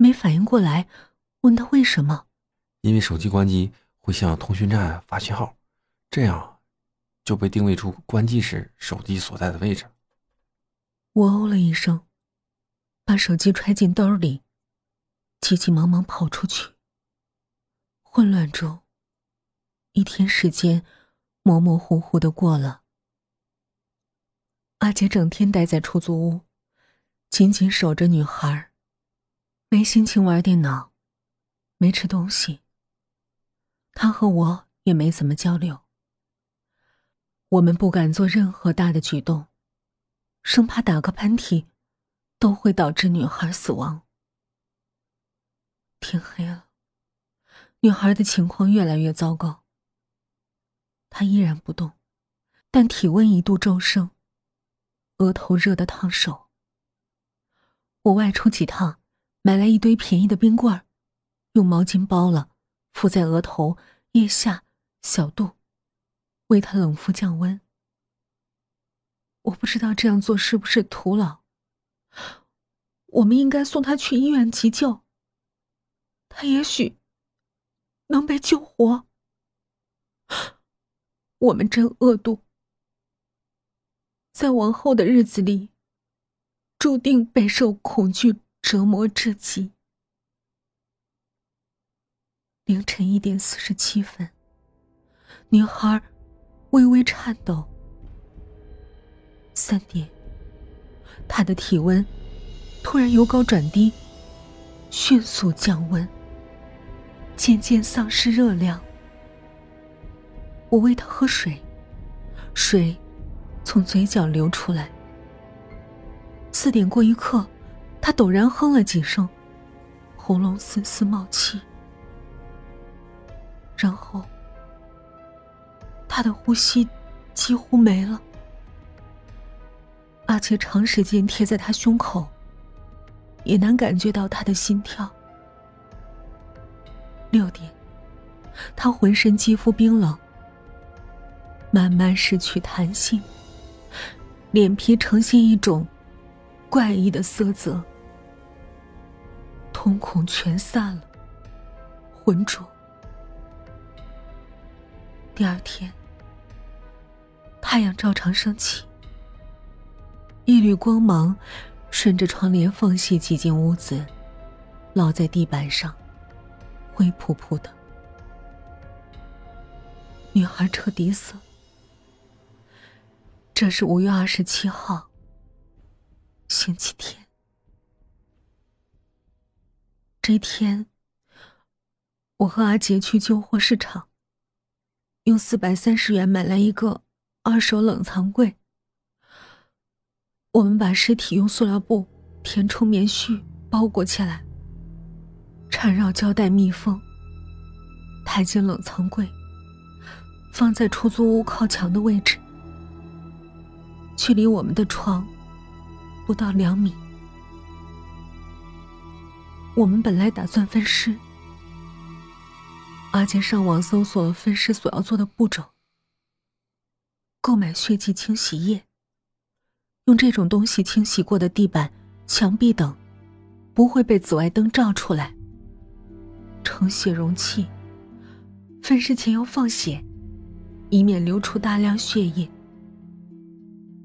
没反应过来，问他为什么。因为手机关机会向通讯站发信号，这样就被定位出关机时手机所在的位置。我哦了一声，把手机揣进兜里，急急忙忙跑出去。混乱中，一天时间模模糊糊的过了。阿杰整天待在出租屋，紧紧守着女孩，没心情玩电脑，没吃东西。他和我也没怎么交流。我们不敢做任何大的举动，生怕打个喷嚏都会导致女孩死亡。天黑了，女孩的情况越来越糟糕。她依然不动，但体温一度骤升，额头热得烫手。我外出几趟，买来一堆便宜的冰棍儿，用毛巾包了。敷在额头、腋下、小肚，为他冷敷降温。我不知道这样做是不是徒劳。我们应该送他去医院急救。他也许能被救活。我们真恶毒，在往后的日子里，注定备受恐惧折磨至极。凌晨一点四十七分，女孩微微颤抖。三点，她的体温突然由高转低，迅速降温，渐渐丧失热量。我喂她喝水，水从嘴角流出来。四点过一刻，他陡然哼了几声，喉咙丝丝冒气。然后，他的呼吸几乎没了。阿杰长时间贴在他胸口，也难感觉到他的心跳。六点，他浑身肌肤冰冷，慢慢失去弹性，脸皮呈现一种怪异的色泽，瞳孔全散了，浑浊。第二天，太阳照常升起，一缕光芒顺着窗帘缝隙挤进屋子，落在地板上，灰扑扑的。女孩彻底死了。这是五月二十七号，星期天。这天，我和阿杰去旧货市场。用四百三十元买来一个二手冷藏柜。我们把尸体用塑料布填充棉絮包裹起来，缠绕胶带密封，抬进冷藏柜，放在出租屋靠墙的位置，距离我们的床不到两米。我们本来打算分尸。阿杰上网搜索了分尸所要做的步骤：购买血迹清洗液，用这种东西清洗过的地板、墙壁等，不会被紫外灯照出来；盛血容器，分尸前要放血，以免流出大量血液；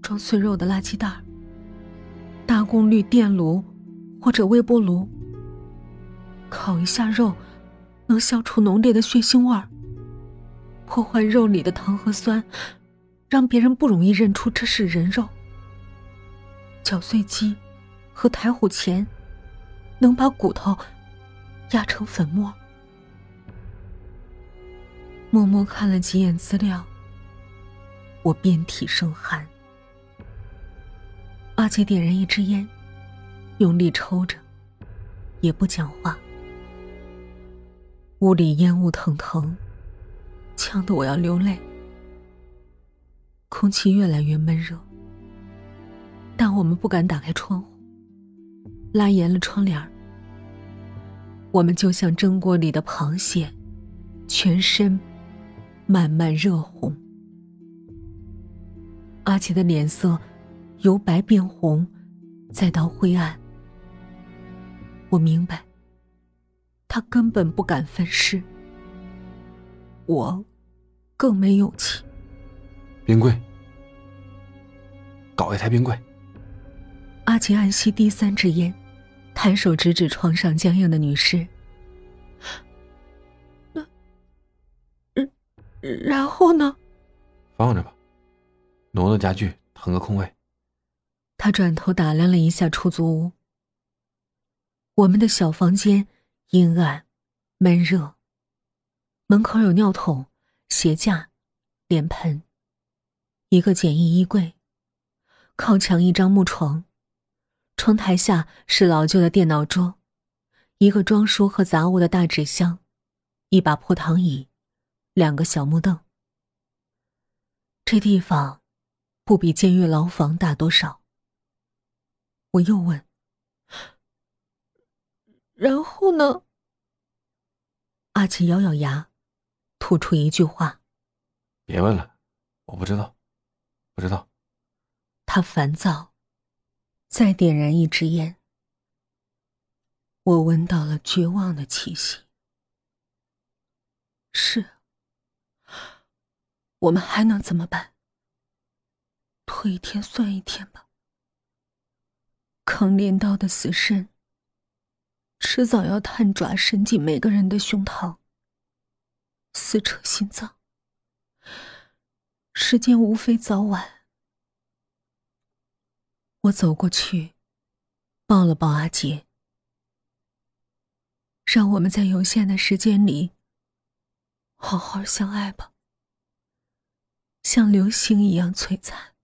装碎肉的垃圾袋；功率电炉或者微波炉，烤一下肉。能消除浓烈的血腥味儿，破坏肉里的糖和酸，让别人不容易认出这是人肉。绞碎机和台虎钳能把骨头压成粉末。默默看了几眼资料，我遍体生寒。阿杰点燃一支烟，用力抽着，也不讲话。屋里烟雾腾腾，呛得我要流泪。空气越来越闷热，但我们不敢打开窗户，拉严了窗帘我们就像蒸锅里的螃蟹，全身慢慢热红。阿奇的脸色由白变红，再到灰暗。我明白，他根本不敢分尸，我更没勇气。冰柜，搞一台冰柜。阿杰暗吸第三支烟，抬手指指床上僵硬的女尸。那，然后呢？放着吧，挪挪家具，腾个空位。他转头打量了一下出租屋。我们的小房间阴暗、闷热。门口有尿桶、鞋架、脸盆，一个简易衣柜，靠墙一张木床，窗台下是老旧的电脑桌，一个装书和杂物的大纸箱，一把破躺椅，两个小木凳。这地方不比监狱牢房大多少。我又问。然后呢？阿奇咬咬牙，吐出一句话：“别问了，我不知道，不知道。”他烦躁，再点燃一支烟。我闻到了绝望的气息。是，我们还能怎么办？拖一天算一天吧。扛镰刀的死神。迟早要探爪伸进每个人的胸膛，撕扯心脏。时间无非早晚。我走过去，抱了抱阿杰，让我们在有限的时间里好好相爱吧，像流星一样璀璨。